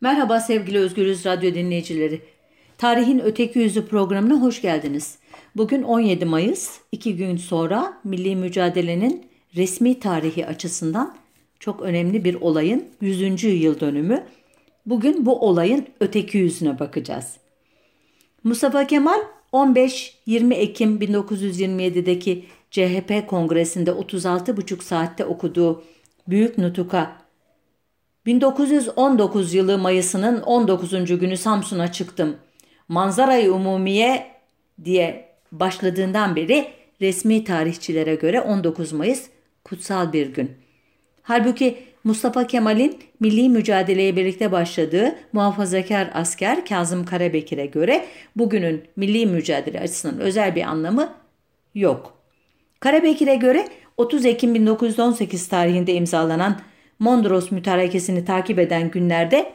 Merhaba sevgili Özgürüz Radyo dinleyicileri. Tarihin Öteki Yüzü programına hoş geldiniz. Bugün 17 Mayıs, iki gün sonra milli mücadelenin resmi tarihi açısından çok önemli bir olayın 100. yıl dönümü. Bugün bu olayın öteki yüzüne bakacağız. Mustafa Kemal 15-20 Ekim 1927'deki CHP kongresinde 36,5 saatte okuduğu Büyük Nutuk'a 1919 yılı Mayıs'ının 19. günü Samsun'a çıktım. Manzarayı umumiye diye başladığından beri resmi tarihçilere göre 19 Mayıs kutsal bir gün. Halbuki Mustafa Kemal'in milli mücadeleye birlikte başladığı muhafazakar asker Kazım Karabekir'e göre bugünün milli mücadele açısından özel bir anlamı yok. Karabekir'e göre 30 Ekim 1918 tarihinde imzalanan Mondros mütarekesini takip eden günlerde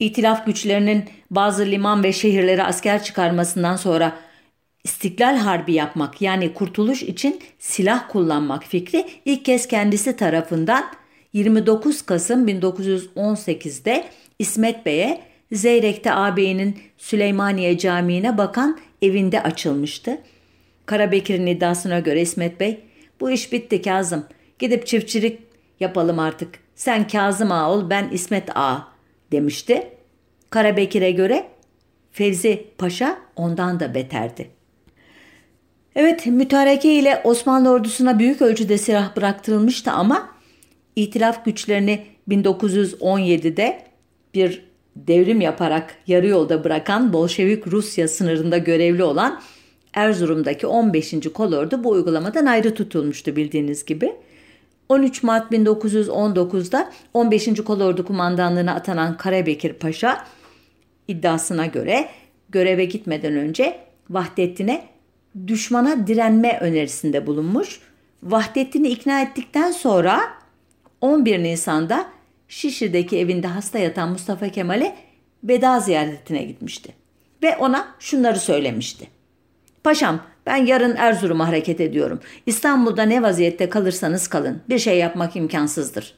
İtilaf güçlerinin bazı liman ve şehirlere asker çıkarmasından sonra İstiklal Harbi yapmak yani kurtuluş için silah kullanmak fikri ilk kez kendisi tarafından 29 Kasım 1918'de İsmet Bey'e Zeyrek'te ağabeyinin Süleymaniye Camii'ne bakan evinde açılmıştı. Karabekir'in iddiasına göre İsmet Bey, bu iş bitti Kazım, gidip çiftçilik yapalım artık. Sen Kazım Ağa ol, ben İsmet Ağa demişti. Karabekir'e göre Fevzi Paşa ondan da beterdi. Evet mütareke ile Osmanlı ordusuna büyük ölçüde silah bıraktırılmıştı ama İtilaf güçlerini 1917'de bir devrim yaparak yarı yolda bırakan Bolşevik Rusya sınırında görevli olan Erzurum'daki 15. kolordu bu uygulamadan ayrı tutulmuştu bildiğiniz gibi. 13 Mart 1919'da 15. Kolordu kumandanlığına atanan Karabekir Paşa iddiasına göre göreve gitmeden önce Vahdettin'e düşmana direnme önerisinde bulunmuş. Vahdettin'i ikna ettikten sonra 11 Nisan'da Şişli'deki evinde hasta yatan Mustafa Kemal'e veda ziyaretine gitmişti. Ve ona şunları söylemişti. Paşam ben yarın Erzurum'a hareket ediyorum. İstanbul'da ne vaziyette kalırsanız kalın. Bir şey yapmak imkansızdır.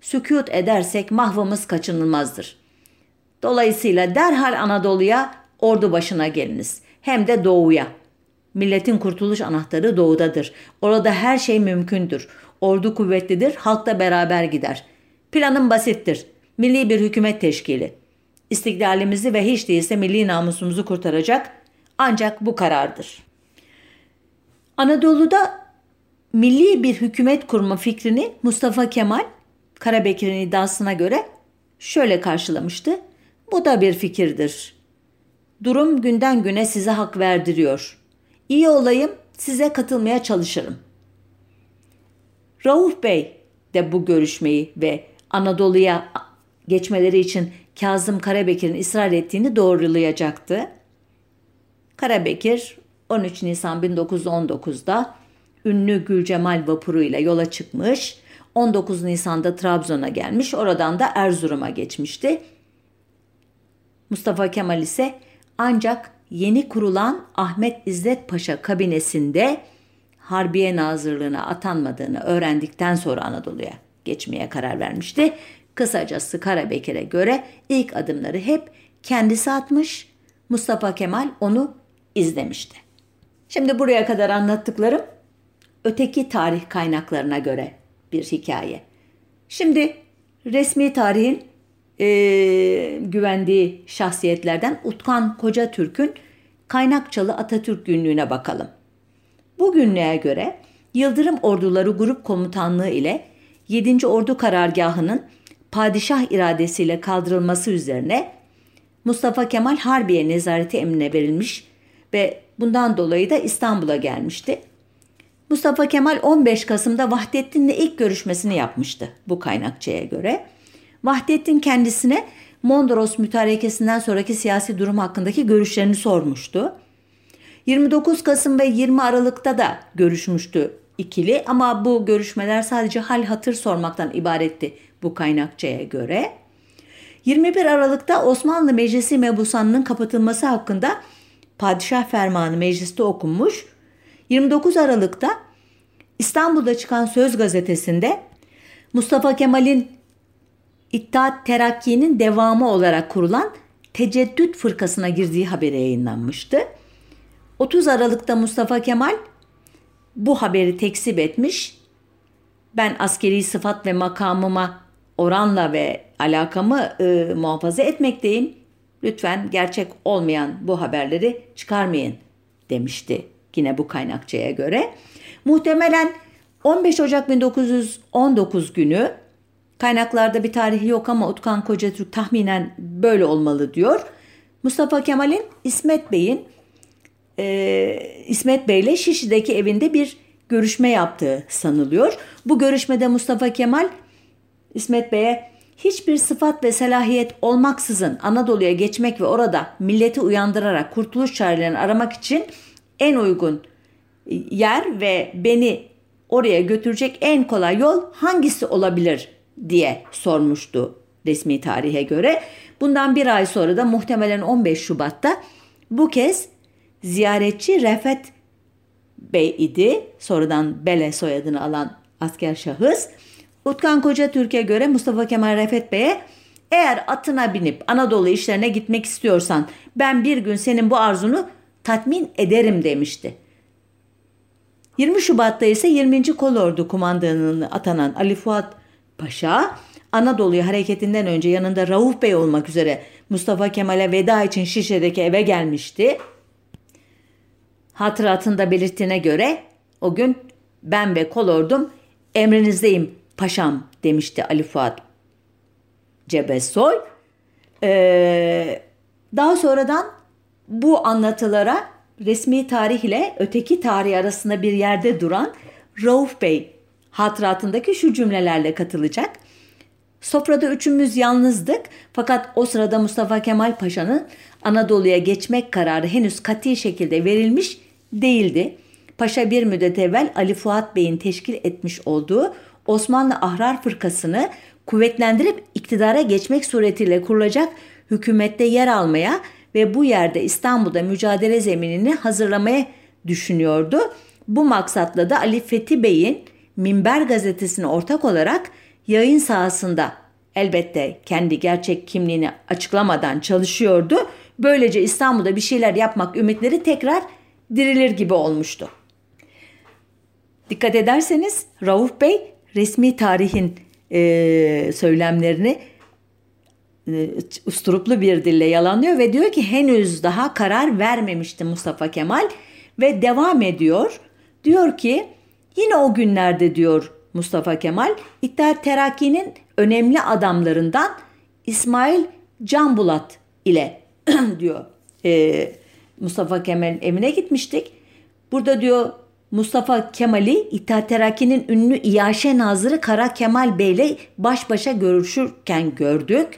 Sükut edersek mahvımız kaçınılmazdır. Dolayısıyla derhal Anadolu'ya ordu başına geliniz. Hem de doğuya. Milletin kurtuluş anahtarı doğudadır. Orada her şey mümkündür. Ordu kuvvetlidir, halk da beraber gider. Planım basittir. Milli bir hükümet teşkili. İstiklalimizi ve hiç değilse milli namusumuzu kurtaracak ancak bu karardır. Anadolu'da milli bir hükümet kurma fikrini Mustafa Kemal Karabekir'in iddiasına göre şöyle karşılamıştı. Bu da bir fikirdir. Durum günden güne size hak verdiriyor. İyi olayım, size katılmaya çalışırım. Rauf Bey de bu görüşmeyi ve Anadolu'ya geçmeleri için Kazım Karabekir'in ısrar ettiğini doğrulayacaktı. Karabekir 13 Nisan 1919'da ünlü Gülcemal vapuru ile yola çıkmış. 19 Nisan'da Trabzon'a gelmiş. Oradan da Erzurum'a geçmişti. Mustafa Kemal ise ancak yeni kurulan Ahmet İzzet Paşa kabinesinde Harbiye Nazırlığına atanmadığını öğrendikten sonra Anadolu'ya geçmeye karar vermişti. Kısacası Karabekir'e göre ilk adımları hep kendisi atmış, Mustafa Kemal onu izlemişti. Şimdi buraya kadar anlattıklarım öteki tarih kaynaklarına göre bir hikaye. Şimdi resmi tarihin e, güvendiği şahsiyetlerden Utkan Koca Türk'ün Kaynakçalı Atatürk günlüğüne bakalım. Bu günlüğe göre Yıldırım Orduları Grup Komutanlığı ile 7. Ordu Karargahı'nın padişah iradesiyle kaldırılması üzerine Mustafa Kemal Harbiye nezareti emrine verilmiş ve bundan dolayı da İstanbul'a gelmişti. Mustafa Kemal 15 Kasım'da Vahdettin'le ilk görüşmesini yapmıştı bu kaynakçaya göre. Vahdettin kendisine Mondros mütarekesinden sonraki siyasi durum hakkındaki görüşlerini sormuştu. 29 Kasım ve 20 Aralık'ta da görüşmüştü ikili ama bu görüşmeler sadece hal hatır sormaktan ibaretti bu kaynakçaya göre. 21 Aralık'ta Osmanlı Meclisi mebusanının kapatılması hakkında padişah fermanı mecliste okunmuş. 29 Aralık'ta İstanbul'da çıkan Söz gazetesinde Mustafa Kemal'in İttihat Terakki'nin devamı olarak kurulan Teceddüt Fırkası'na girdiği haberi yayınlanmıştı. 30 Aralık'ta Mustafa Kemal bu haberi tekzip etmiş. Ben askeri sıfat ve makamıma oranla ve alakamı e, muhafaza etmekteyim. Lütfen gerçek olmayan bu haberleri çıkarmayın demişti yine bu kaynakçaya göre. Muhtemelen 15 Ocak 1919 günü kaynaklarda bir tarihi yok ama Utkan Kocatürk tahminen böyle olmalı diyor. Mustafa Kemal'in İsmet Bey'in e, İsmet Bey'le Şişli'deki evinde bir görüşme yaptığı sanılıyor. Bu görüşmede Mustafa Kemal İsmet Bey'e hiçbir sıfat ve selahiyet olmaksızın Anadolu'ya geçmek ve orada milleti uyandırarak kurtuluş çarelerini aramak için en uygun yer ve beni oraya götürecek en kolay yol hangisi olabilir diye sormuştu resmi tarihe göre. Bundan bir ay sonra da muhtemelen 15 Şubat'ta bu kez ziyaretçi Refet Bey idi. Sonradan Bele soyadını alan asker şahıs. Utkan Koca Türkiye göre Mustafa Kemal Refet Bey'e eğer atına binip Anadolu işlerine gitmek istiyorsan ben bir gün senin bu arzunu tatmin ederim demişti. 20 Şubat'ta ise 20. Kolordu kumandanını atanan Ali Fuat Paşa Anadolu'ya hareketinden önce yanında Rauf Bey olmak üzere Mustafa Kemal'e veda için Şişe'deki eve gelmişti. Hatıratında belirttiğine göre o gün ben ve kolordum emrinizdeyim paşam demişti Ali Fuat Cebesoy. Ee, daha sonradan bu anlatılara resmi tarih ile öteki tarih arasında bir yerde duran Rauf Bey hatıratındaki şu cümlelerle katılacak. Sofrada üçümüz yalnızdık fakat o sırada Mustafa Kemal Paşa'nın Anadolu'ya geçmek kararı henüz kat'i şekilde verilmiş değildi. Paşa bir müddet evvel Ali Fuat Bey'in teşkil etmiş olduğu Osmanlı Ahrar Fırkası'nı kuvvetlendirip iktidara geçmek suretiyle kurulacak hükümette yer almaya ve bu yerde İstanbul'da mücadele zeminini hazırlamaya düşünüyordu. Bu maksatla da Ali Fethi Bey'in Minber gazetesine ortak olarak yayın sahasında elbette kendi gerçek kimliğini açıklamadan çalışıyordu. Böylece İstanbul'da bir şeyler yapmak ümitleri tekrar dirilir gibi olmuştu. Dikkat ederseniz Rauf Bey resmi tarihin e, söylemlerini e, usturuplu bir dille yalanlıyor ve diyor ki henüz daha karar vermemişti Mustafa Kemal ve devam ediyor. Diyor ki yine o günlerde diyor Mustafa Kemal İttihat Terakki'nin önemli adamlarından İsmail Canbulat ile diyor e, Mustafa Kemal'in evine gitmiştik. Burada diyor Mustafa Kemal'i İttihat Terakki'nin ünlü İyaşe Nazırı Kara Kemal Bey ile baş başa görüşürken gördük.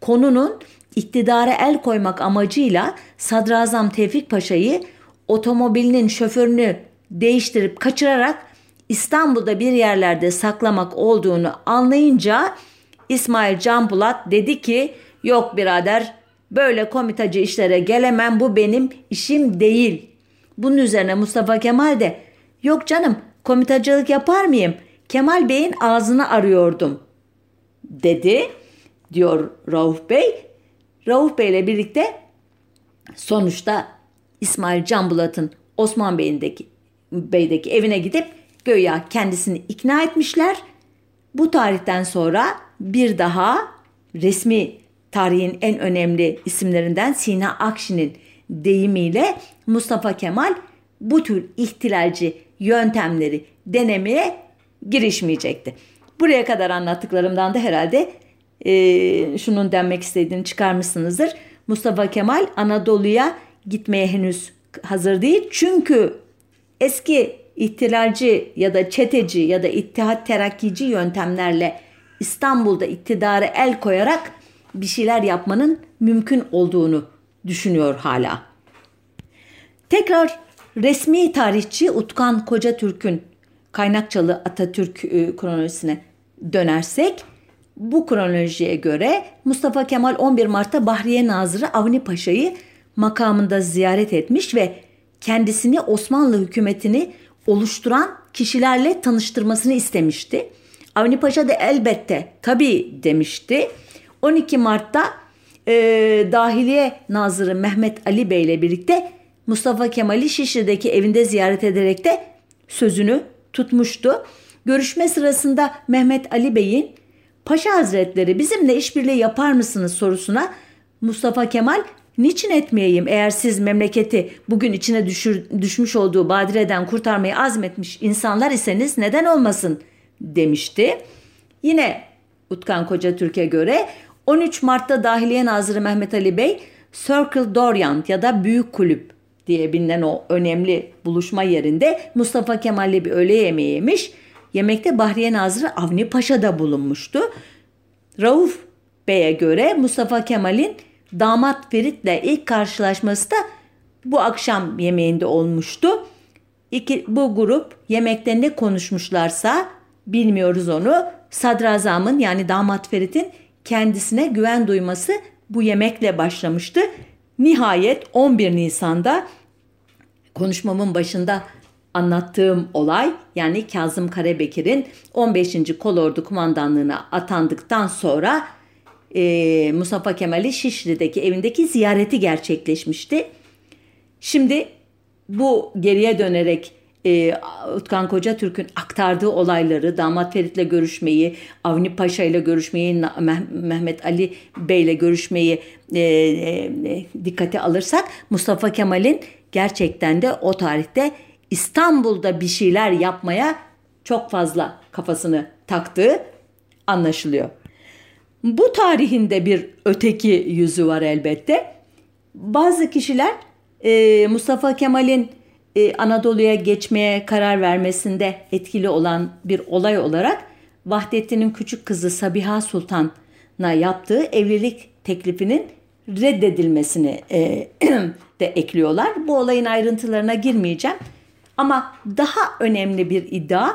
Konunun iktidara el koymak amacıyla Sadrazam Tevfik Paşa'yı otomobilinin şoförünü değiştirip kaçırarak İstanbul'da bir yerlerde saklamak olduğunu anlayınca İsmail Can Bulat dedi ki yok birader böyle komitacı işlere gelemem bu benim işim değil. Bunun üzerine Mustafa Kemal de yok canım komitacılık yapar mıyım? Kemal Bey'in ağzını arıyordum dedi diyor Rauf Bey. Rauf Bey ile birlikte sonuçta İsmail Can Bulat'ın Osman Bey'indeki Bey'deki evine gidip göya kendisini ikna etmişler. Bu tarihten sonra bir daha resmi tarihin en önemli isimlerinden Sina Akşin'in deyimiyle Mustafa Kemal bu tür ihtilalci yöntemleri denemeye girişmeyecekti. Buraya kadar anlattıklarımdan da herhalde e, şunun denmek istediğini çıkarmışsınızdır. Mustafa Kemal Anadolu'ya gitmeye henüz hazır değil. Çünkü eski ihtilalci ya da çeteci ya da ittihat terakkici yöntemlerle İstanbul'da iktidara el koyarak bir şeyler yapmanın mümkün olduğunu düşünüyor hala. Tekrar resmi tarihçi Utkan Koca Türk'ün Kaynakçalı Atatürk e, kronolojisine dönersek bu kronolojiye göre Mustafa Kemal 11 Mart'ta Bahriye Nazırı Avni Paşa'yı makamında ziyaret etmiş ve kendisini Osmanlı hükümetini oluşturan kişilerle tanıştırmasını istemişti. Avni Paşa da elbette tabii demişti. 12 Mart'ta e, Dahiliye Nazırı Mehmet Ali Bey ile birlikte Mustafa Kemal'i Şişli'deki evinde ziyaret ederek de sözünü tutmuştu. Görüşme sırasında Mehmet Ali Bey'in Paşa Hazretleri bizimle işbirliği yapar mısınız sorusuna Mustafa Kemal niçin etmeyeyim eğer siz memleketi bugün içine düşür, düşmüş olduğu badireden kurtarmayı azmetmiş insanlar iseniz neden olmasın demişti. Yine Utkan Koca Türk'e göre 13 Mart'ta Dahiliye Nazırı Mehmet Ali Bey Circle Dorian ya da Büyük Kulüp diye bilinen o önemli buluşma yerinde Mustafa Kemal'le bir öğle yemeği yemiş. Yemekte Bahriye Nazırı Avni Paşa da bulunmuştu. Rauf Bey'e göre Mustafa Kemal'in damat Ferit'le ilk karşılaşması da bu akşam yemeğinde olmuştu. İki, bu grup yemekte ne konuşmuşlarsa bilmiyoruz onu. Sadrazamın yani damat Ferit'in kendisine güven duyması bu yemekle başlamıştı. Nihayet 11 Nisan'da konuşmamın başında anlattığım olay yani Kazım Karabekir'in 15. Kolordu kumandanlığına atandıktan sonra e, Mustafa Kemal'i Şişli'deki evindeki ziyareti gerçekleşmişti. Şimdi bu geriye dönerek e, Utkan Koca Türk'ün aktardığı olayları, Damat Ferit'le görüşmeyi, Avni Paşa ile görüşmeyi, Mehmet Ali Bey ile görüşmeyi e, e, dikkate alırsak Mustafa Kemal'in gerçekten de o tarihte İstanbul'da bir şeyler yapmaya çok fazla kafasını taktığı anlaşılıyor. Bu tarihinde bir öteki yüzü var elbette. Bazı kişiler e, Mustafa Kemal'in e, Anadolu'ya geçmeye karar vermesinde etkili olan bir olay olarak Vahdettin'in küçük kızı Sabiha Sultan'a yaptığı evlilik teklifinin reddedilmesini e, de ekliyorlar. Bu olayın ayrıntılarına girmeyeceğim. Ama daha önemli bir iddia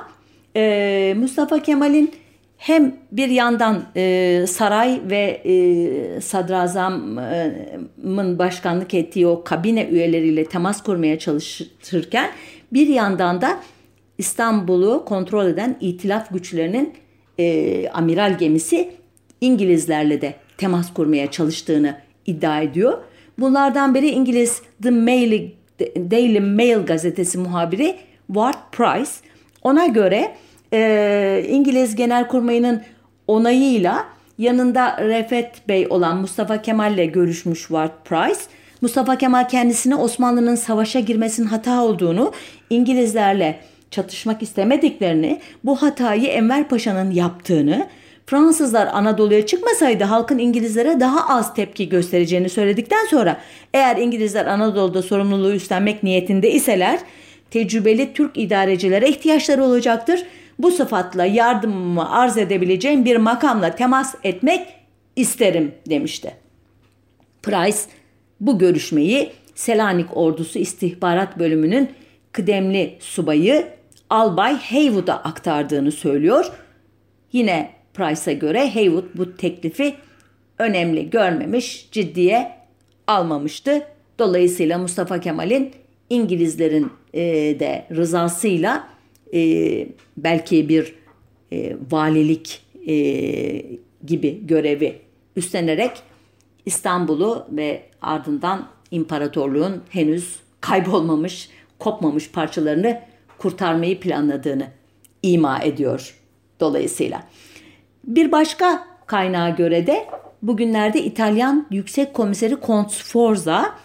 e, Mustafa Kemal'in hem bir yandan e, saray ve e, sadrazamın başkanlık ettiği o kabine üyeleriyle temas kurmaya çalışırken bir yandan da İstanbul'u kontrol eden itilaf güçlerinin e, amiral gemisi İngilizlerle de temas kurmaya çalıştığını iddia ediyor. Bunlardan biri İngiliz The Mail, Daily Mail gazetesi muhabiri Ward Price. Ona göre e, İngiliz Genelkurmayı'nın onayıyla yanında Refet Bey olan Mustafa Kemal ile görüşmüş Ward Price. Mustafa Kemal kendisine Osmanlı'nın savaşa girmesinin hata olduğunu, İngilizlerle çatışmak istemediklerini, bu hatayı Enver Paşa'nın yaptığını, Fransızlar Anadolu'ya çıkmasaydı halkın İngilizlere daha az tepki göstereceğini söyledikten sonra eğer İngilizler Anadolu'da sorumluluğu üstlenmek niyetinde iseler tecrübeli Türk idarecilere ihtiyaçları olacaktır bu sıfatla yardımımı arz edebileceğim bir makamla temas etmek isterim demişti. Price bu görüşmeyi Selanik Ordusu İstihbarat Bölümünün kıdemli subayı Albay Haywood'a aktardığını söylüyor. Yine Price'a göre Haywood bu teklifi önemli görmemiş, ciddiye almamıştı. Dolayısıyla Mustafa Kemal'in İngilizlerin e, de rızasıyla e, belki bir e, valilik e, gibi görevi üstlenerek İstanbul'u ve ardından imparatorluğun henüz kaybolmamış, kopmamış parçalarını kurtarmayı planladığını ima ediyor dolayısıyla. Bir başka kaynağa göre de bugünlerde İtalyan Yüksek Komiseri Kont Sforza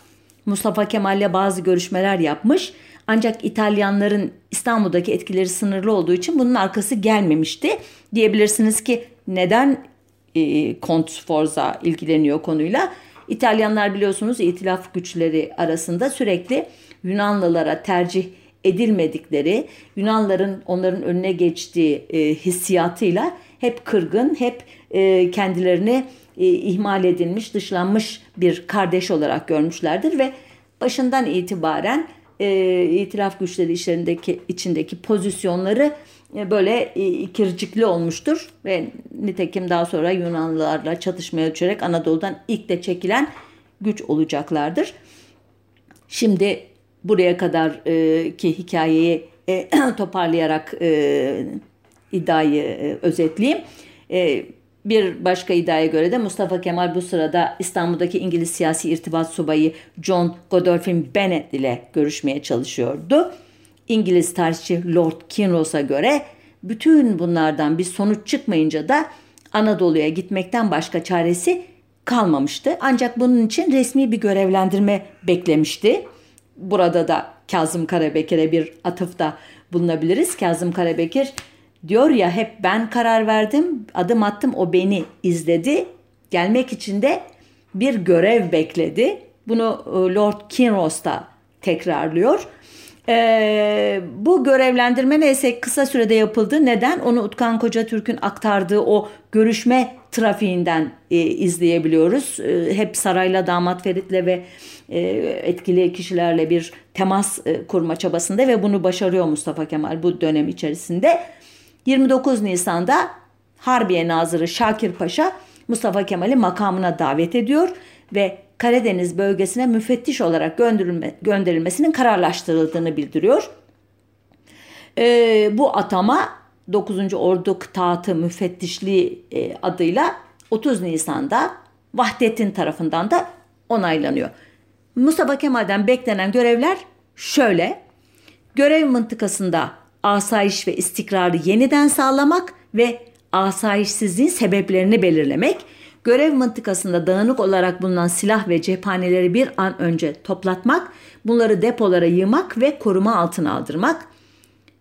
Mustafa Kemal'le bazı görüşmeler yapmış ancak İtalyanların İstanbul'daki etkileri sınırlı olduğu için bunun arkası gelmemişti. Diyebilirsiniz ki neden e, Kont Sforza ilgileniyor konuyla? İtalyanlar biliyorsunuz itilaf güçleri arasında sürekli Yunanlılara tercih edilmedikleri, Yunanların onların önüne geçtiği e, hissiyatıyla hep kırgın, hep e, kendilerini e, ihmal edilmiş, dışlanmış bir kardeş olarak görmüşlerdir ve başından itibaren e, itiraf güçleri içindeki, içindeki pozisyonları e, böyle e, ikircikli olmuştur ve nitekim daha sonra Yunanlılarla çatışmaya düşerek Anadolu'dan ilk de çekilen güç olacaklardır. Şimdi buraya kadar e, ki hikayeyi e, toparlayarak e, iddiayı e, özetleyeyim. E, bir başka iddiaya göre de Mustafa Kemal bu sırada İstanbul'daki İngiliz siyasi irtibat subayı John Godolphin Bennett ile görüşmeye çalışıyordu. İngiliz tarihçi Lord Kinross'a göre bütün bunlardan bir sonuç çıkmayınca da Anadolu'ya gitmekten başka çaresi kalmamıştı. Ancak bunun için resmi bir görevlendirme beklemişti. Burada da Kazım Karabekir'e bir atıfta bulunabiliriz. Kazım Karabekir diyor ya hep ben karar verdim, adım attım o beni izledi. Gelmek için de bir görev bekledi. Bunu e, Lord Kinross da tekrarlıyor. Ee, bu görevlendirme neyse kısa sürede yapıldı. Neden? Onu Utkan Koca Türk'ün aktardığı o görüşme trafiğinden e, izleyebiliyoruz. E, hep sarayla, damat Ferit'le ve e, etkili kişilerle bir temas e, kurma çabasında ve bunu başarıyor Mustafa Kemal bu dönem içerisinde. 29 Nisan'da Harbiye Nazırı Şakir Paşa Mustafa Kemal'i makamına davet ediyor ve Karadeniz bölgesine müfettiş olarak gönderilme, gönderilmesinin kararlaştırıldığını bildiriyor. E, bu atama 9. Ordu Kıtaatı Müfettişliği e, adıyla 30 Nisan'da Vahdettin tarafından da onaylanıyor. Mustafa Kemal'den beklenen görevler şöyle. Görev mıntıkasında asayiş ve istikrarı yeniden sağlamak ve asayişsizliğin sebeplerini belirlemek, görev mıntıkasında dağınık olarak bulunan silah ve cephaneleri bir an önce toplatmak, bunları depolara yığmak ve koruma altına aldırmak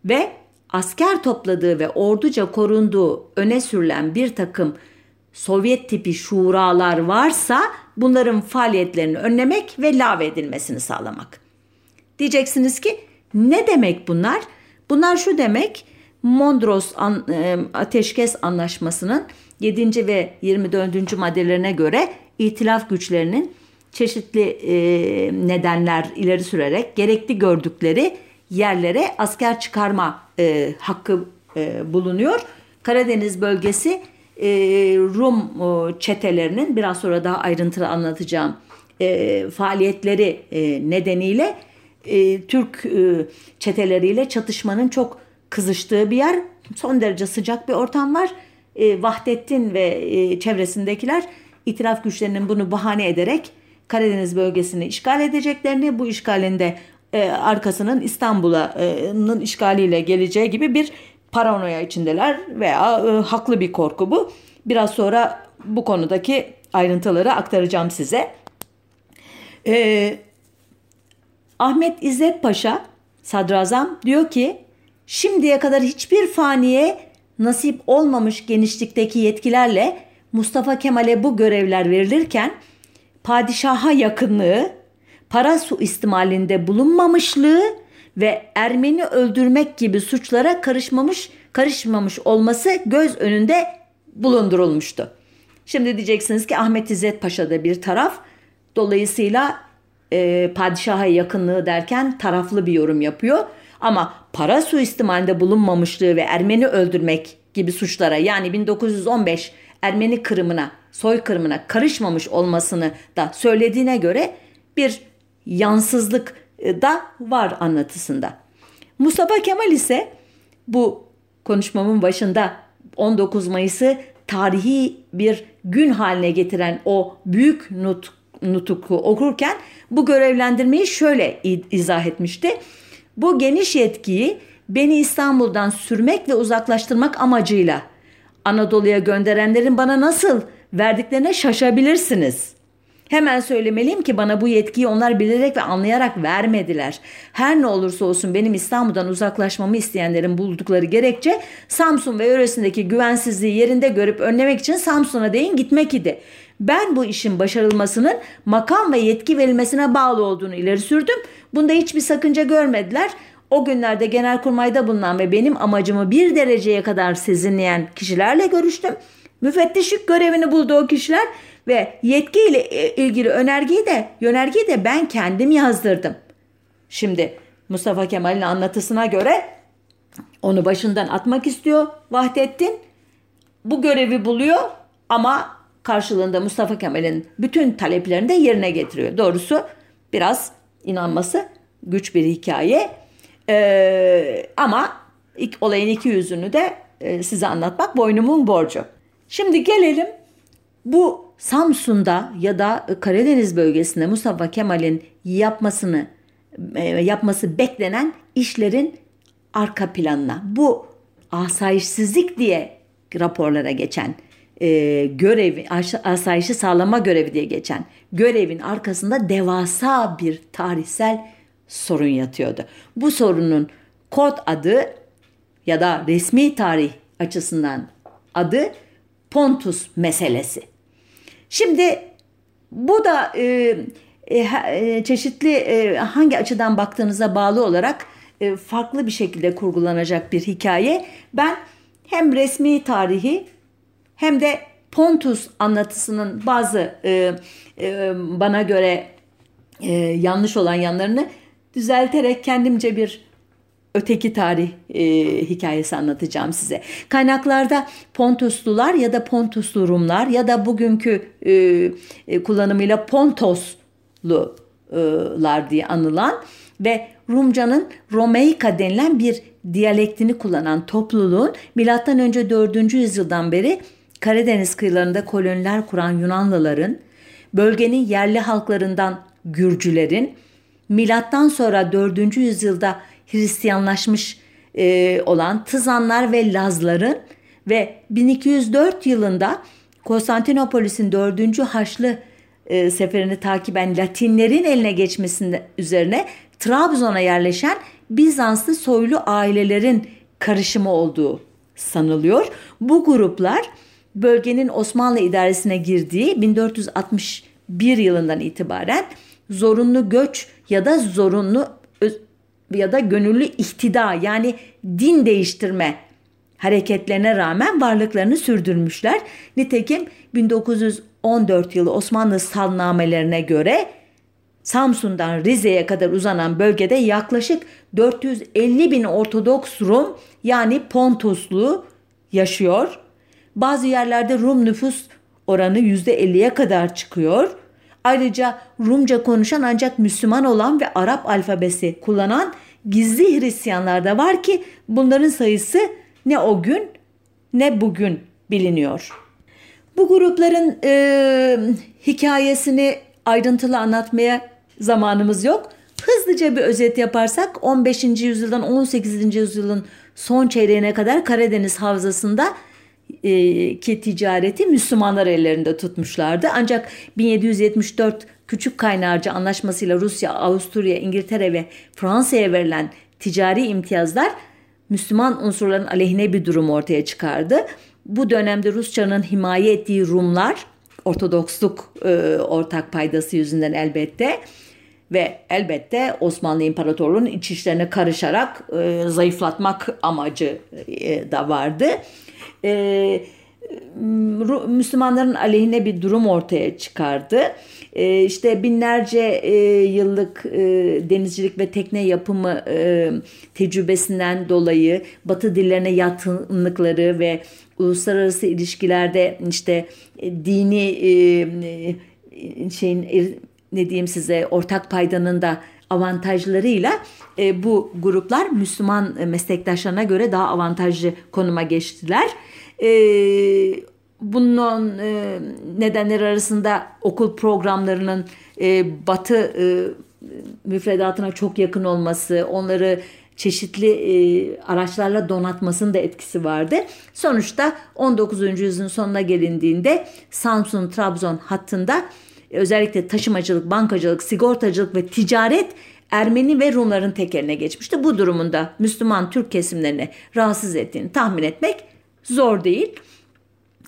ve asker topladığı ve orduca korunduğu öne sürülen bir takım Sovyet tipi şuralar varsa bunların faaliyetlerini önlemek ve lağvedilmesini sağlamak. Diyeceksiniz ki ne demek bunlar? Bunlar şu demek Mondros an, e, Ateşkes Anlaşması'nın 7. ve 24. maddelerine göre itilaf güçlerinin çeşitli e, nedenler ileri sürerek gerekli gördükleri yerlere asker çıkarma e, hakkı e, bulunuyor. Karadeniz bölgesi e, Rum e, çetelerinin biraz sonra daha ayrıntılı anlatacağım e, faaliyetleri e, nedeniyle e, Türk e, çeteleriyle çatışmanın çok kızıştığı bir yer. Son derece sıcak bir ortam var. E, Vahdettin ve e, çevresindekiler itiraf güçlerinin bunu bahane ederek Karadeniz bölgesini işgal edeceklerini, bu işgalinde e, arkasının İstanbul'un işgaliyle geleceği gibi bir paranoya içindeler veya e, haklı bir korku bu. Biraz sonra bu konudaki ayrıntıları aktaracağım size. E, Ahmet İzzet Paşa sadrazam diyor ki şimdiye kadar hiçbir faniye nasip olmamış genişlikteki yetkilerle Mustafa Kemal'e bu görevler verilirken padişaha yakınlığı, para suistimalinde bulunmamışlığı ve Ermeni öldürmek gibi suçlara karışmamış karışmamış olması göz önünde bulundurulmuştu. Şimdi diyeceksiniz ki Ahmet İzzet Paşa da bir taraf. Dolayısıyla e, padişaha yakınlığı derken taraflı bir yorum yapıyor. Ama para suistimalinde bulunmamışlığı ve Ermeni öldürmek gibi suçlara yani 1915 Ermeni kırımına, soy kırımına karışmamış olmasını da söylediğine göre bir yansızlık e, da var anlatısında. Mustafa Kemal ise bu konuşmamın başında 19 Mayıs'ı tarihi bir gün haline getiren o büyük nut, nutuku okurken bu görevlendirmeyi şöyle izah etmişti. Bu geniş yetkiyi beni İstanbul'dan sürmek ve uzaklaştırmak amacıyla Anadolu'ya gönderenlerin bana nasıl verdiklerine şaşabilirsiniz. Hemen söylemeliyim ki bana bu yetkiyi onlar bilerek ve anlayarak vermediler. Her ne olursa olsun benim İstanbul'dan uzaklaşmamı isteyenlerin buldukları gerekçe Samsun ve yöresindeki güvensizliği yerinde görüp önlemek için Samsun'a değin gitmek idi. Ben bu işin başarılmasının makam ve yetki verilmesine bağlı olduğunu ileri sürdüm. Bunda hiçbir sakınca görmediler. O günlerde genelkurmayda bulunan ve benim amacımı bir dereceye kadar sezinleyen kişilerle görüştüm. Müfettişlik görevini buldu o kişiler ve yetki ile e, ilgili önergeyi de yönergeyi de ben kendim yazdırdım. Şimdi Mustafa Kemal'in anlatısına göre onu başından atmak istiyor Vahdettin. Bu görevi buluyor ama karşılığında Mustafa Kemal'in bütün taleplerini de yerine getiriyor. Doğrusu biraz inanması güç bir hikaye. Ee, ama ilk olayın iki yüzünü de e, size anlatmak boynumun borcu. Şimdi gelelim bu Samsun'da ya da Karadeniz bölgesinde Mustafa Kemal'in yapmasını e, yapması beklenen işlerin arka planına. Bu asayişsizlik diye raporlara geçen e, görevi, asayişi sağlama görevi diye geçen görevin arkasında devasa bir tarihsel sorun yatıyordu. Bu sorunun kod adı ya da resmi tarih açısından adı Pontus meselesi. Şimdi bu da e, e, e, çeşitli e, hangi açıdan baktığınıza bağlı olarak e, farklı bir şekilde kurgulanacak bir hikaye. Ben hem resmi tarihi hem de Pontus anlatısının bazı e, e, bana göre e, yanlış olan yanlarını düzelterek kendimce bir öteki tarih e, hikayesi anlatacağım size. Kaynaklarda Pontuslular ya da Pontuslu Rumlar ya da bugünkü e, e, kullanımıyla Pontoslular diye anılan ve Rumcanın Romeika denilen bir diyalektini kullanan topluluğun M.Ö. 4. yüzyıldan beri Karadeniz kıyılarında koloniler kuran Yunanlıların, bölgenin yerli halklarından Gürcülerin, milattan sonra 4. yüzyılda Hristiyanlaşmış e, olan Tızanlar ve Lazların ve 1204 yılında Konstantinopolis'in 4. Haçlı e, seferini takiben Latinlerin eline geçmesinin üzerine Trabzon'a yerleşen Bizanslı soylu ailelerin karışımı olduğu sanılıyor. Bu gruplar bölgenin Osmanlı idaresine girdiği 1461 yılından itibaren zorunlu göç ya da zorunlu ya da gönüllü ihtida yani din değiştirme hareketlerine rağmen varlıklarını sürdürmüşler. Nitekim 1914 yılı Osmanlı salnamelerine göre Samsun'dan Rize'ye kadar uzanan bölgede yaklaşık 450 bin Ortodoks Rum yani Pontuslu yaşıyor. Bazı yerlerde Rum nüfus oranı %50'ye kadar çıkıyor. Ayrıca Rumca konuşan ancak Müslüman olan ve Arap alfabesi kullanan gizli Hristiyanlar da var ki bunların sayısı ne o gün ne bugün biliniyor. Bu grupların e, hikayesini ayrıntılı anlatmaya zamanımız yok. Hızlıca bir özet yaparsak 15. yüzyıldan 18. yüzyılın son çeyreğine kadar Karadeniz Havzası'nda ki ticareti Müslümanlar ellerinde tutmuşlardı. Ancak 1774 Küçük Kaynarca Anlaşması'yla Rusya, Avusturya, İngiltere ve Fransa'ya verilen ticari imtiyazlar Müslüman unsurların aleyhine bir durum ortaya çıkardı. Bu dönemde Rusçanın himaye ettiği Rumlar Ortodoksluk e, ortak paydası yüzünden elbette ve elbette Osmanlı İmparatorluğu'nun iç işlerine karışarak e, zayıflatmak amacı e, da vardı. E, Müslümanların aleyhine bir durum ortaya çıkardı. E, işte binlerce e, yıllık e, denizcilik ve tekne yapımı e, tecrübesinden dolayı Batı dillerine yatkınlıkları ve uluslararası ilişkilerde işte e, dini e, e şeyin e, ne diyeyim size ortak paydanın da avantajlarıyla e, bu gruplar Müslüman meslektaşlarına göre daha avantajlı konuma geçtiler. E, bunun e, nedenleri arasında okul programlarının e, batı e, müfredatına çok yakın olması, onları çeşitli e, araçlarla donatmasının da etkisi vardı. Sonuçta 19. yüzyılın sonuna gelindiğinde Samsun-Trabzon hattında özellikle taşımacılık, bankacılık, sigortacılık ve ticaret Ermeni ve Rumların tekeline geçmişti. Bu durumunda Müslüman Türk kesimlerini rahatsız ettiğini tahmin etmek zor değil.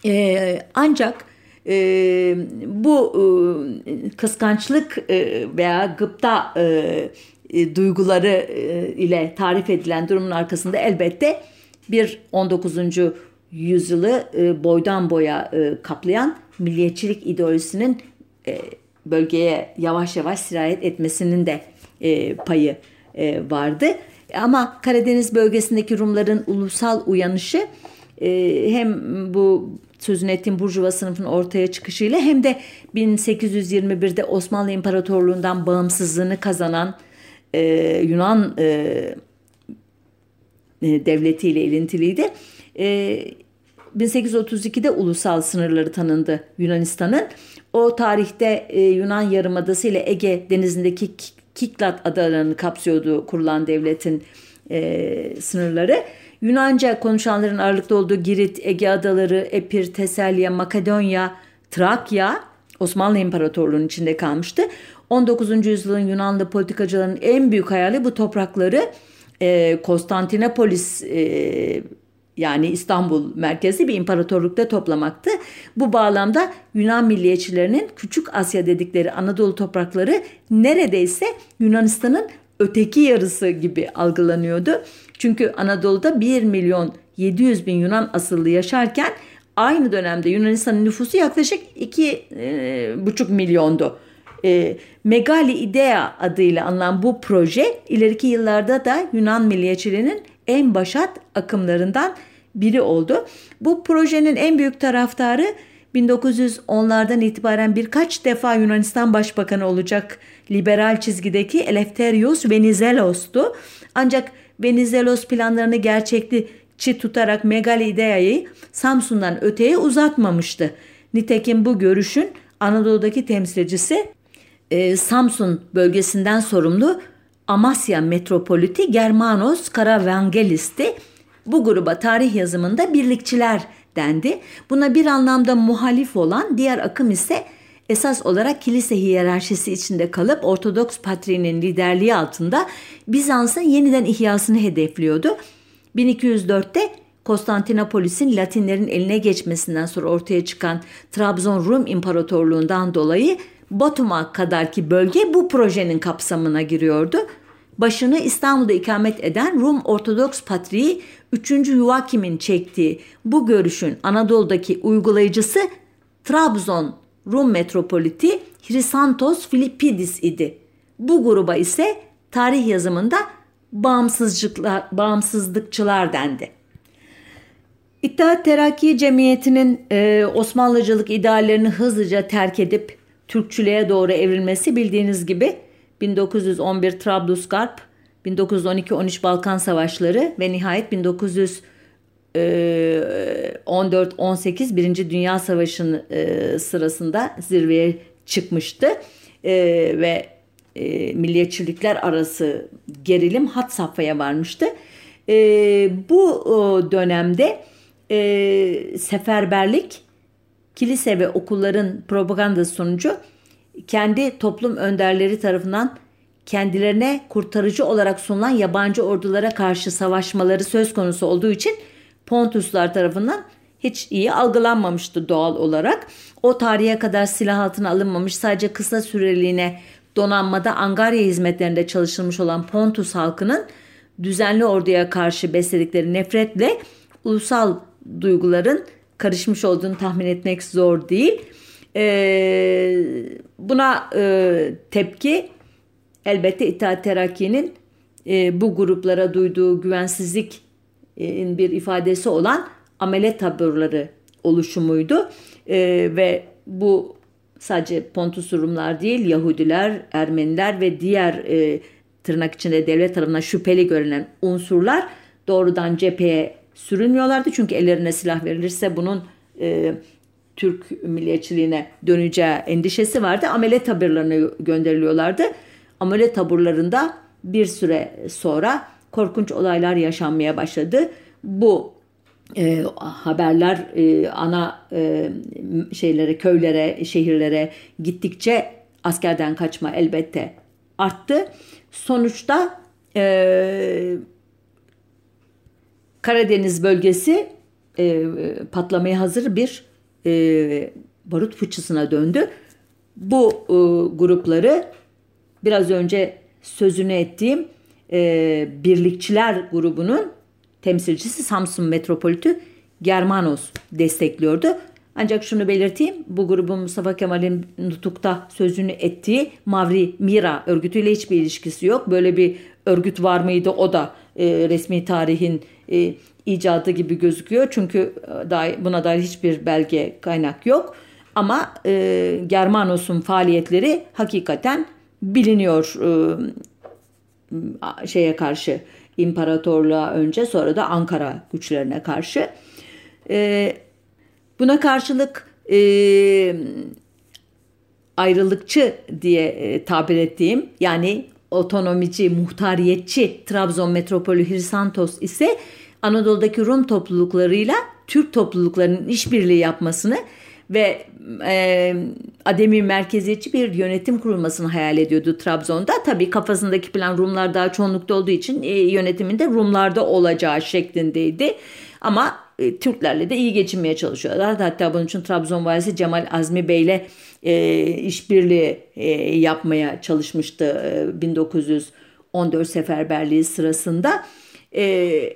Ee, ancak e, bu e, kıskançlık e, veya gıpta e, e, duyguları e, ile tarif edilen durumun arkasında elbette bir 19. yüzyılı e, boydan boya e, kaplayan milliyetçilik ideolojisinin e, bölgeye yavaş yavaş sirayet etmesinin de e, payı e, vardı. Ama Karadeniz bölgesindeki Rumların ulusal uyanışı hem bu sözünü ettiğim Burjuva sınıfının ortaya çıkışıyla hem de 1821'de Osmanlı İmparatorluğundan bağımsızlığını kazanan e, Yunan e, devletiyle ilintiliydi. E, 1832'de ulusal sınırları tanındı Yunanistan'ın. O tarihte e, Yunan Yarımadası ile Ege denizindeki Kiklat adalarını kapsıyordu kurulan devletin e, sınırları. Yunanca konuşanların ağırlıkta olduğu Girit, Ege adaları, Epir, Teselya, Makedonya, Trakya Osmanlı İmparatorluğu'nun içinde kalmıştı. 19. yüzyılın Yunanlı politikacıların en büyük hayali bu toprakları e, Konstantinopolis e, yani İstanbul merkezi bir imparatorlukta toplamaktı. Bu bağlamda Yunan milliyetçilerinin Küçük Asya dedikleri Anadolu toprakları neredeyse Yunanistan'ın öteki yarısı gibi algılanıyordu. Çünkü Anadolu'da 1 milyon 700 bin Yunan asıllı yaşarken aynı dönemde Yunanistan'ın nüfusu yaklaşık 2,5 e, milyondu. E, Megali Idea adıyla anılan bu proje ileriki yıllarda da Yunan milliyetçiliğinin en başat akımlarından biri oldu. Bu projenin en büyük taraftarı 1910'lardan itibaren birkaç defa Yunanistan Başbakanı olacak liberal çizgideki Eleftherios Venizelos'tu. Ancak Venizelos planlarını gerçekçi tutarak Megali Idea'yı Samsun'dan öteye uzatmamıştı. Nitekim bu görüşün Anadolu'daki temsilcisi e, Samsun bölgesinden sorumlu Amasya Metropoliti Germanos Karavangelis'ti. Bu gruba tarih yazımında birlikçiler dendi. Buna bir anlamda muhalif olan diğer akım ise esas olarak kilise hiyerarşisi içinde kalıp Ortodoks patriğinin liderliği altında Bizans'ın yeniden ihyasını hedefliyordu. 1204'te Konstantinopolis'in Latinlerin eline geçmesinden sonra ortaya çıkan Trabzon Rum İmparatorluğundan dolayı Batum'a kadarki bölge bu projenin kapsamına giriyordu. Başını İstanbul'da ikamet eden Rum Ortodoks Patriği 3. Yuvakim'in çektiği bu görüşün Anadolu'daki uygulayıcısı Trabzon Rum metropoliti Hrisantos Filipidis idi. Bu gruba ise tarih yazımında bağımsızlıkçılar dendi. İttihat Terakki Cemiyeti'nin e, Osmanlıcılık ideallerini hızlıca terk edip Türkçülüğe doğru evrilmesi bildiğiniz gibi 1911 Trablusgarp, 1912-13 Balkan Savaşları ve nihayet 1914-18 Birinci Dünya Savaşı'nın e, sırasında zirveye çıkmıştı e, ve e, milliyetçilikler arası gerilim hat safhaya varmıştı. Bu dönemde seferberlik kilise ve okulların propagandası sonucu kendi toplum önderleri tarafından kendilerine kurtarıcı olarak sunulan yabancı ordulara karşı savaşmaları söz konusu olduğu için Pontuslar tarafından hiç iyi algılanmamıştı doğal olarak. O tarihe kadar silah altına alınmamış sadece kısa süreliğine donanmada Angarya hizmetlerinde çalışılmış olan Pontus halkının düzenli orduya karşı besledikleri nefretle ulusal duyguların karışmış olduğunu tahmin etmek zor değil. Ee, buna e, tepki elbette İttihat Terakki'nin e, bu gruplara duyduğu güvensizlikin bir ifadesi olan amele taburları oluşumuydu. E, ve bu sadece Pontus Rumlar değil Yahudiler, Ermeniler ve diğer e, tırnak içinde devlet tarafından şüpheli görülen unsurlar doğrudan cepheye sürünmüyorlardı. Çünkü ellerine silah verilirse bunun e, Türk milliyetçiliğine döneceği endişesi vardı. Amele tabirlerine gönderiliyorlardı. Amele taburlarında bir süre sonra korkunç olaylar yaşanmaya başladı. Bu e, haberler e, ana e, şeylere, köylere, şehirlere gittikçe askerden kaçma elbette arttı. Sonuçta e, Karadeniz bölgesi e, patlamaya hazır bir e, barut fıçısına döndü. Bu e, grupları biraz önce sözünü ettiğim e, birlikçiler grubunun temsilcisi Samsun Metropolitü Germanos destekliyordu. Ancak şunu belirteyim, bu grubun Mustafa Kemal'in nutukta sözünü ettiği Mavri Mira örgütüyle hiçbir ilişkisi yok. Böyle bir örgüt var mıydı o da e, resmi tarihin e, icadı gibi gözüküyor. Çünkü e, buna dair hiçbir belge kaynak yok. Ama e, Germanos'un faaliyetleri hakikaten biliniyor e, şeye karşı İmparatorluğa önce sonra da Ankara güçlerine karşı. E, buna karşılık e, ayrılıkçı diye e, tabir ettiğim yani otonomici, muhtariyetçi Trabzon metropolü Hirsantos ise Anadolu'daki Rum topluluklarıyla Türk topluluklarının işbirliği yapmasını ve e, ademi merkeziyetçi bir yönetim kurulmasını hayal ediyordu Trabzon'da. Tabii kafasındaki plan Rumlar daha çoğunlukta olduğu için e, yönetiminde Rumlarda olacağı şeklindeydi. Ama e, Türklerle de iyi geçinmeye çalışıyorlar. Hatta bunun için Trabzon valisi Cemal Azmi Bey ile e, işbirliği e, yapmaya çalışmıştı e, 1914 seferberliği sırasında. E,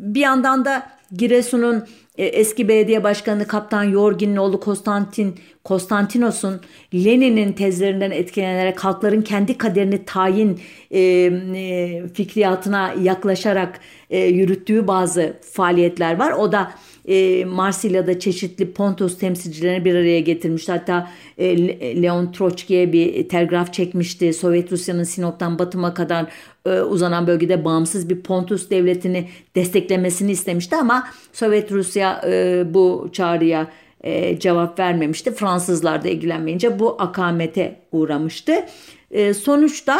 bir yandan da Giresun'un e, eski belediye başkanı Kaptan Yorgin'in oğlu Konstantin Konstantinos'un Lenin'in tezlerinden etkilenerek halkların kendi kaderini tayin e, e, fikriyatına yaklaşarak e, yürüttüğü bazı faaliyetler var. O da e, Marsilya'da çeşitli Pontos temsilcilerini bir araya getirmişti. Hatta e, Leon Troçki'ye bir telgraf çekmişti. Sovyet Rusya'nın Sinop'tan Batım'a kadar e, uzanan bölgede bağımsız bir Pontus devletini desteklemesini istemişti ama Sovyet Rusya e, bu çağrıya e, cevap vermemişti. Fransızlar da ilgilenmeyince bu akamete uğramıştı. E, sonuçta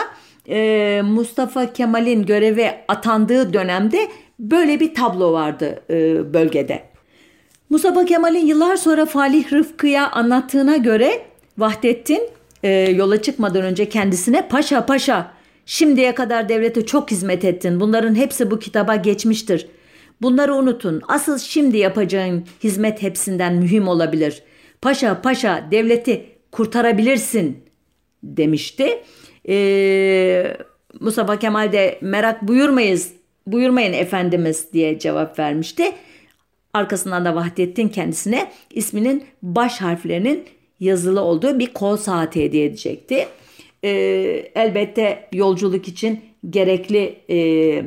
e, Mustafa Kemal'in göreve atandığı dönemde böyle bir tablo vardı e, bölgede. Mustafa Kemal'in yıllar sonra Falih Rıfkı'ya anlattığına göre Vahdettin e, yola çıkmadan önce kendisine paşa paşa şimdiye kadar devlete çok hizmet ettin. Bunların hepsi bu kitaba geçmiştir. Bunları unutun. Asıl şimdi yapacağın hizmet hepsinden mühim olabilir. Paşa paşa devleti kurtarabilirsin demişti. Ee, Mustafa Kemal de merak buyurmayız, buyurmayın efendimiz diye cevap vermişti. Arkasından da Vahdettin kendisine isminin baş harflerinin yazılı olduğu bir kol saati hediye edecekti. Ee, elbette yolculuk için gerekli e,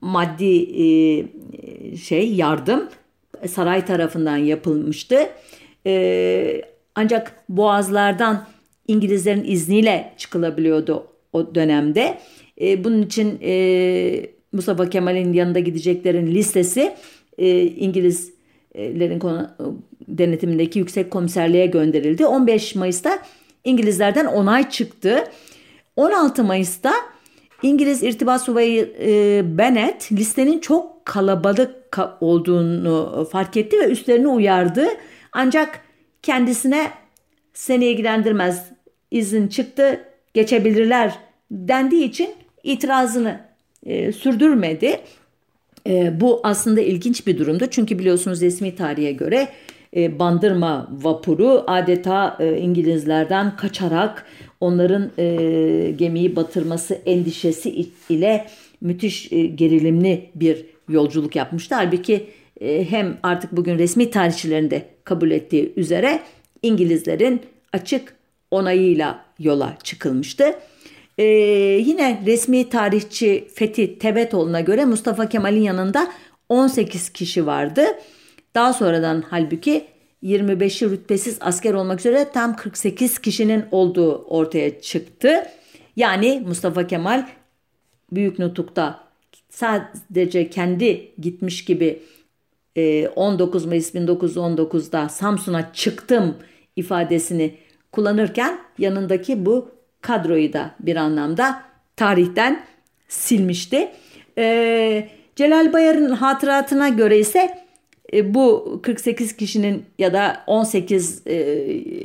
maddi e, şey yardım saray tarafından yapılmıştı. E, ancak boğazlardan İngilizlerin izniyle çıkılabiliyordu o dönemde. E, bunun için e, Mustafa Kemal'in yanında gideceklerin listesi e, İngilizlerin konu, denetimindeki yüksek komiserliğe gönderildi. 15 Mayıs'ta İngilizlerden onay çıktı. 16 Mayıs'ta İngiliz irtibat subayı e, Bennett listenin çok kalabalık olduğunu fark etti ve üstlerini uyardı. Ancak kendisine seni ilgilendirmez izin çıktı geçebilirler dendiği için itirazını e, sürdürmedi. E, bu aslında ilginç bir durumdu çünkü biliyorsunuz resmi tarihe göre e, bandırma vapuru adeta e, İngilizlerden kaçarak onların e, gemiyi batırması endişesi ile müthiş e, gerilimli bir yolculuk yapmıştı. Halbuki e, hem artık bugün resmi tarihçilerin de kabul ettiği üzere İngilizlerin açık onayıyla yola çıkılmıştı. Ee, yine resmi tarihçi Fethi Tebetoğlu'na göre Mustafa Kemal'in yanında 18 kişi vardı. Daha sonradan halbuki 25'i rütbesiz asker olmak üzere tam 48 kişinin olduğu ortaya çıktı. Yani Mustafa Kemal Büyük Nutuk'ta sadece kendi gitmiş gibi 19 e, Mayıs 1919'da Samsun'a çıktım ifadesini kullanırken yanındaki bu kadroyu da bir anlamda tarihten silmişti. Ee, Celal Bayar'ın hatıratına göre ise e, bu 48 kişinin ya da 18 e,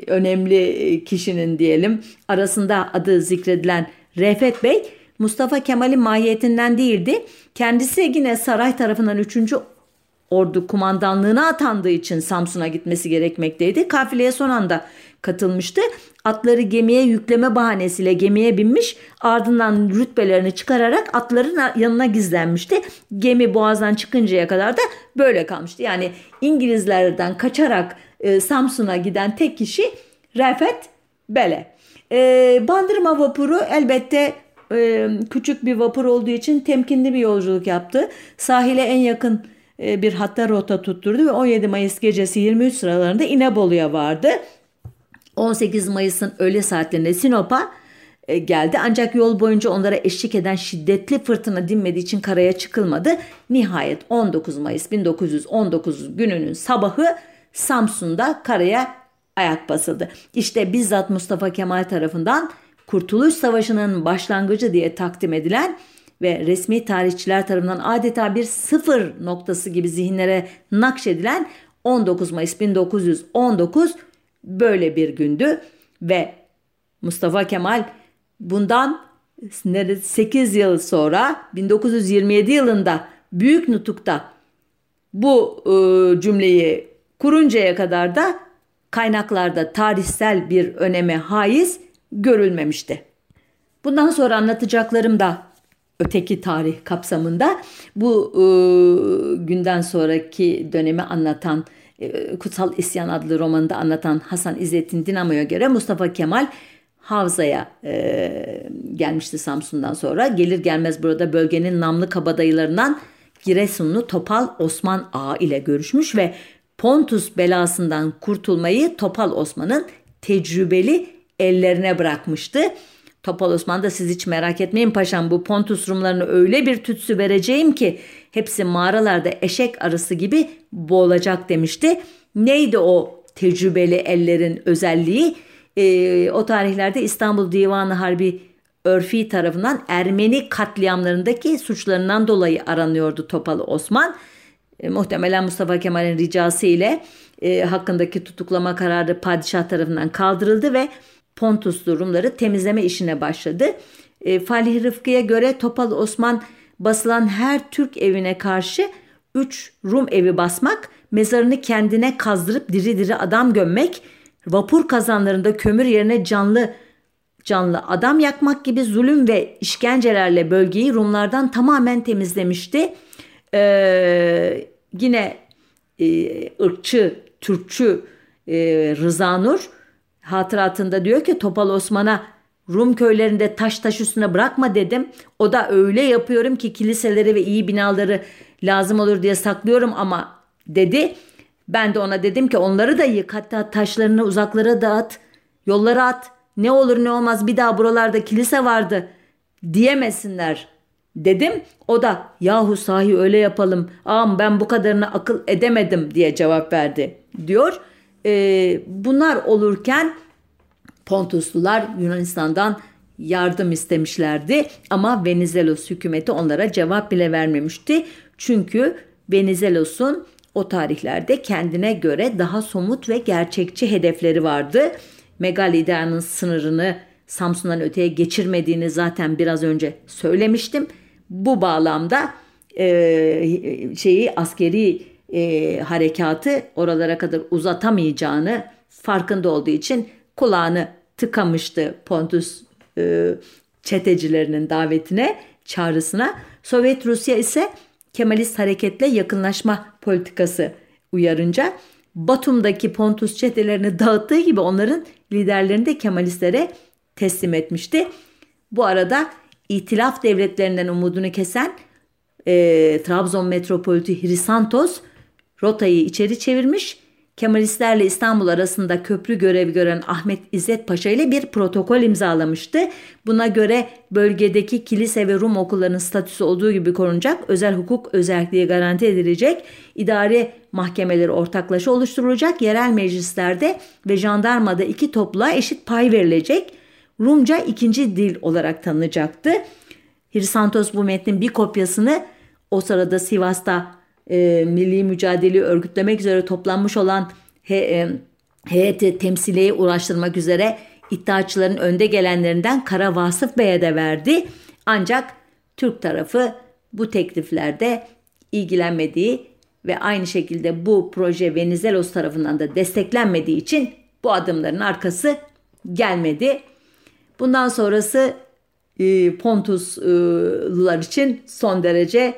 önemli kişinin diyelim arasında adı zikredilen Refet Bey Mustafa Kemal'in mahiyetinden değildi. Kendisi yine saray tarafından 3. ordu kumandanlığına atandığı için Samsun'a gitmesi gerekmekteydi. Kafileye son anda katılmıştı. Atları gemiye yükleme bahanesiyle gemiye binmiş ardından rütbelerini çıkararak atların yanına gizlenmişti. Gemi boğazdan çıkıncaya kadar da böyle kalmıştı. Yani İngilizlerden kaçarak e, Samsun'a giden tek kişi Refet Bele. E, Bandırma vapuru elbette e, küçük bir vapur olduğu için temkinli bir yolculuk yaptı. Sahile en yakın bir hatta rota tutturdu ve 17 Mayıs gecesi 23 sıralarında İnebolu'ya vardı. 18 Mayıs'ın öğle saatlerinde Sinop'a e, geldi. Ancak yol boyunca onlara eşlik eden şiddetli fırtına dinmediği için karaya çıkılmadı. Nihayet 19 Mayıs 1919 gününün sabahı Samsun'da karaya ayak basıldı. İşte bizzat Mustafa Kemal tarafından Kurtuluş Savaşı'nın başlangıcı diye takdim edilen ve resmi tarihçiler tarafından adeta bir sıfır noktası gibi zihinlere nakşedilen 19 Mayıs 1919 böyle bir gündü ve Mustafa Kemal bundan 8 yıl sonra 1927 yılında Büyük Nutuk'ta bu e, cümleyi kuruncaya kadar da kaynaklarda tarihsel bir öneme haiz görülmemişti. Bundan sonra anlatacaklarım da öteki tarih kapsamında bu e, günden sonraki dönemi anlatan e, Kutsal İsyan adlı romanında anlatan Hasan İzzettin Dinamo'ya göre Mustafa Kemal Havza'ya e, gelmişti Samsun'dan sonra. Gelir gelmez burada bölgenin namlı kabadayılarından Giresunlu Topal Osman Ağa ile görüşmüş ve Pontus belasından kurtulmayı Topal Osman'ın tecrübeli ellerine bırakmıştı. Topal Osman da siz hiç merak etmeyin paşam bu Pontus Rumlarını öyle bir tütsü vereceğim ki hepsi mağaralarda eşek arısı gibi boğulacak demişti. Neydi o tecrübeli ellerin özelliği? Ee, o tarihlerde İstanbul Divanı Harbi Örfi tarafından Ermeni katliamlarındaki suçlarından dolayı aranıyordu Topal Osman. E, muhtemelen Mustafa Kemal'in ricası ile e, hakkındaki tutuklama kararı padişah tarafından kaldırıldı ve Pontuslu Rumları temizleme işine başladı. E, Falih Rıfkı'ya göre Topal Osman basılan her Türk evine karşı 3 Rum evi basmak, mezarını kendine kazdırıp diri diri adam gömmek, vapur kazanlarında kömür yerine canlı canlı adam yakmak gibi zulüm ve işkencelerle bölgeyi Rumlardan tamamen temizlemişti. Ee, yine e, ırkçı, Türkçü e, Rıza Nur hatıratında diyor ki Topal Osman'a Rum köylerinde taş taş üstüne bırakma dedim. O da öyle yapıyorum ki kiliseleri ve iyi binaları lazım olur diye saklıyorum ama dedi. Ben de ona dedim ki onları da yık hatta taşlarını uzaklara dağıt, yollara at. Ne olur ne olmaz bir daha buralarda kilise vardı diyemesinler dedim. O da yahu sahi öyle yapalım ağam ben bu kadarını akıl edemedim diye cevap verdi diyor. Ee, bunlar olurken Pontuslular Yunanistan'dan yardım istemişlerdi ama Venizelos hükümeti onlara cevap bile vermemişti. Çünkü Venizelos'un o tarihlerde kendine göre daha somut ve gerçekçi hedefleri vardı. Megalidea'nın sınırını Samsun'dan öteye geçirmediğini zaten biraz önce söylemiştim. Bu bağlamda e, şeyi askeri e, harekatı oralara kadar uzatamayacağını farkında olduğu için kulağını tıkamıştı Pontus e, çetecilerinin davetine, çağrısına. Sovyet Rusya ise Kemalist hareketle yakınlaşma politikası uyarınca Batum'daki Pontus çetelerini dağıttığı gibi onların liderlerini de Kemalistlere teslim etmişti. Bu arada İtilaf devletlerinden umudunu kesen e, Trabzon metropolitü Hrisantos rotayı içeri çevirmiş Kemalistlerle İstanbul arasında köprü görevi gören Ahmet İzzet Paşa ile bir protokol imzalamıştı. Buna göre bölgedeki kilise ve Rum okullarının statüsü olduğu gibi korunacak, özel hukuk özelliği garanti edilecek, idari mahkemeleri ortaklaşa oluşturulacak, yerel meclislerde ve jandarmada iki topluluğa eşit pay verilecek, Rumca ikinci dil olarak tanınacaktı. Hirsantos bu metnin bir kopyasını o sırada Sivas'ta e, milli mücadeleyi örgütlemek üzere toplanmış olan he, e, heyeti temsiliye uğraştırmak üzere iddiaçıların önde gelenlerinden Kara Vasıf Bey'e de verdi. Ancak Türk tarafı bu tekliflerde ilgilenmediği ve aynı şekilde bu proje Venizelos tarafından da desteklenmediği için bu adımların arkası gelmedi. Bundan sonrası e, Pontuslular için son derece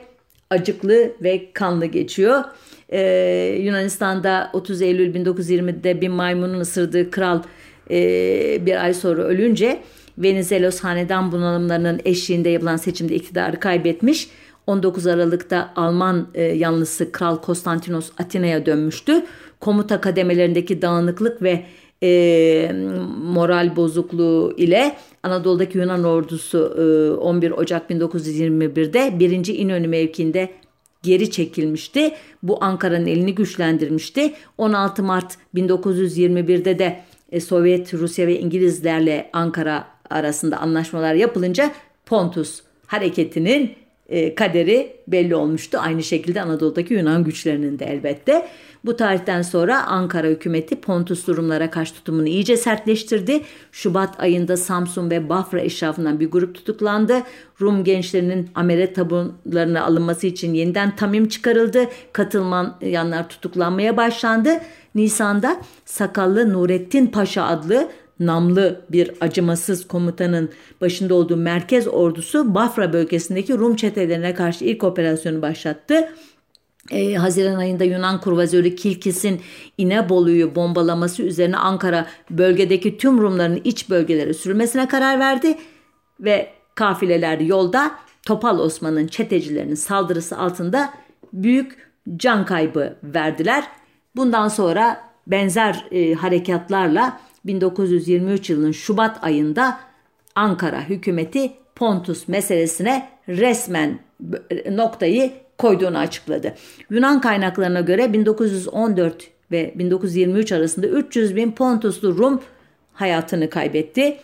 acıklı ve kanlı geçiyor. Ee, Yunanistan'da 30 Eylül 1920'de bir maymunun ısırdığı kral e, bir ay sonra ölünce Venizelos hanedan bunalımlarının eşliğinde yapılan seçimde iktidarı kaybetmiş. 19 Aralık'ta Alman e, yanlısı Kral Konstantinos Atina'ya dönmüştü. Komuta kademelerindeki dağınıklık ve e, moral bozukluğu ile Anadolu'daki Yunan ordusu e, 11 Ocak 1921'de 1. İnönü mevkiinde geri çekilmişti. Bu Ankara'nın elini güçlendirmişti. 16 Mart 1921'de de e, Sovyet, Rusya ve İngilizlerle Ankara arasında anlaşmalar yapılınca Pontus hareketinin e, kaderi belli olmuştu. Aynı şekilde Anadolu'daki Yunan güçlerinin de elbette. Bu tarihten sonra Ankara hükümeti Pontus durumlara karşı tutumunu iyice sertleştirdi. Şubat ayında Samsun ve Bafra eşrafından bir grup tutuklandı. Rum gençlerinin amere tabunlarına alınması için yeniden tamim çıkarıldı. Katılmayanlar tutuklanmaya başlandı. Nisan'da sakallı Nurettin Paşa adlı namlı bir acımasız komutanın başında olduğu merkez ordusu Bafra bölgesindeki Rum çetelerine karşı ilk operasyonu başlattı. Ee, Haziran ayında Yunan kurvazörü Kilkis'in İnebolu'yu bombalaması üzerine Ankara bölgedeki tüm Rumların iç bölgelere sürülmesine karar verdi ve kafileler yolda Topal Osman'ın çetecilerinin saldırısı altında büyük can kaybı verdiler. Bundan sonra benzer e, harekatlarla 1923 yılının Şubat ayında Ankara hükümeti Pontus meselesine resmen noktayı koyduğunu açıkladı. Yunan kaynaklarına göre 1914 ve 1923 arasında 300 bin Pontuslu Rum hayatını kaybetti.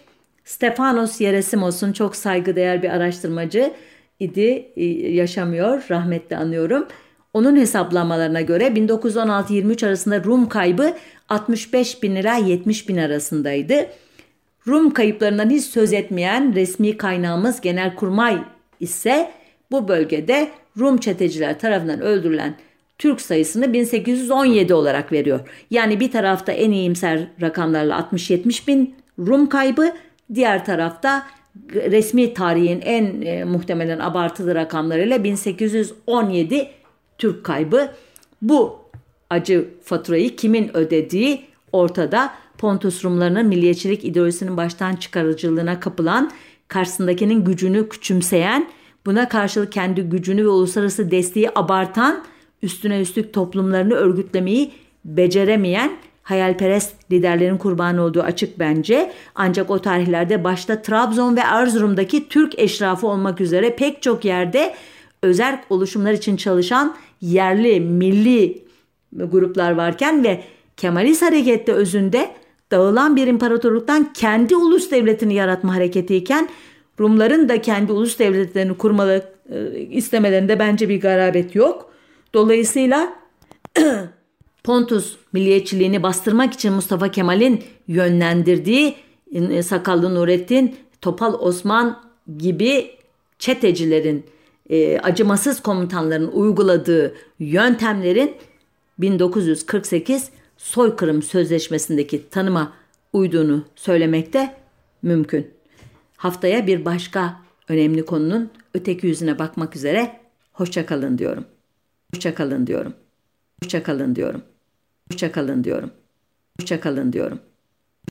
Stefanos Yeresimos'un çok saygıdeğer bir araştırmacı idi, e, yaşamıyor, rahmetli anıyorum. Onun hesaplamalarına göre 1916-23 arasında Rum kaybı 65 bin ila 70 bin arasındaydı. Rum kayıplarından hiç söz etmeyen resmi kaynağımız Genelkurmay ise bu bölgede Rum çeteciler tarafından öldürülen Türk sayısını 1817 olarak veriyor. Yani bir tarafta en iyimser rakamlarla 60-70 bin Rum kaybı, diğer tarafta resmi tarihin en e, muhtemelen abartılı rakamlarıyla 1817 Türk kaybı. Bu acı faturayı kimin ödediği ortada. Pontus Rumlarının milliyetçilik ideolojisinin baştan çıkarıcılığına kapılan, karşısındakinin gücünü küçümseyen, buna karşılık kendi gücünü ve uluslararası desteği abartan, üstüne üstlük toplumlarını örgütlemeyi beceremeyen hayalperest liderlerin kurbanı olduğu açık bence. Ancak o tarihlerde başta Trabzon ve Erzurum'daki Türk eşrafı olmak üzere pek çok yerde özel oluşumlar için çalışan yerli, milli gruplar varken ve Kemalist harekette özünde dağılan bir imparatorluktan kendi ulus devletini yaratma hareketiyken Rumların da kendi ulus devletlerini kurmalı e, istemelerinde bence bir garabet yok. Dolayısıyla Pontus milliyetçiliğini bastırmak için Mustafa Kemal'in yönlendirdiği e, Sakallı Nurettin, Topal Osman gibi çetecilerin, e, acımasız komutanların uyguladığı yöntemlerin 1948 soykırım sözleşmesindeki tanıma uyduğunu söylemekte mümkün. Haftaya bir başka önemli konunun öteki yüzüne bakmak üzere hoşçakalın diyorum. Hoşçakalın diyorum. Hoşçakalın diyorum. Hoşçakalın diyorum. Hoşçakalın diyorum.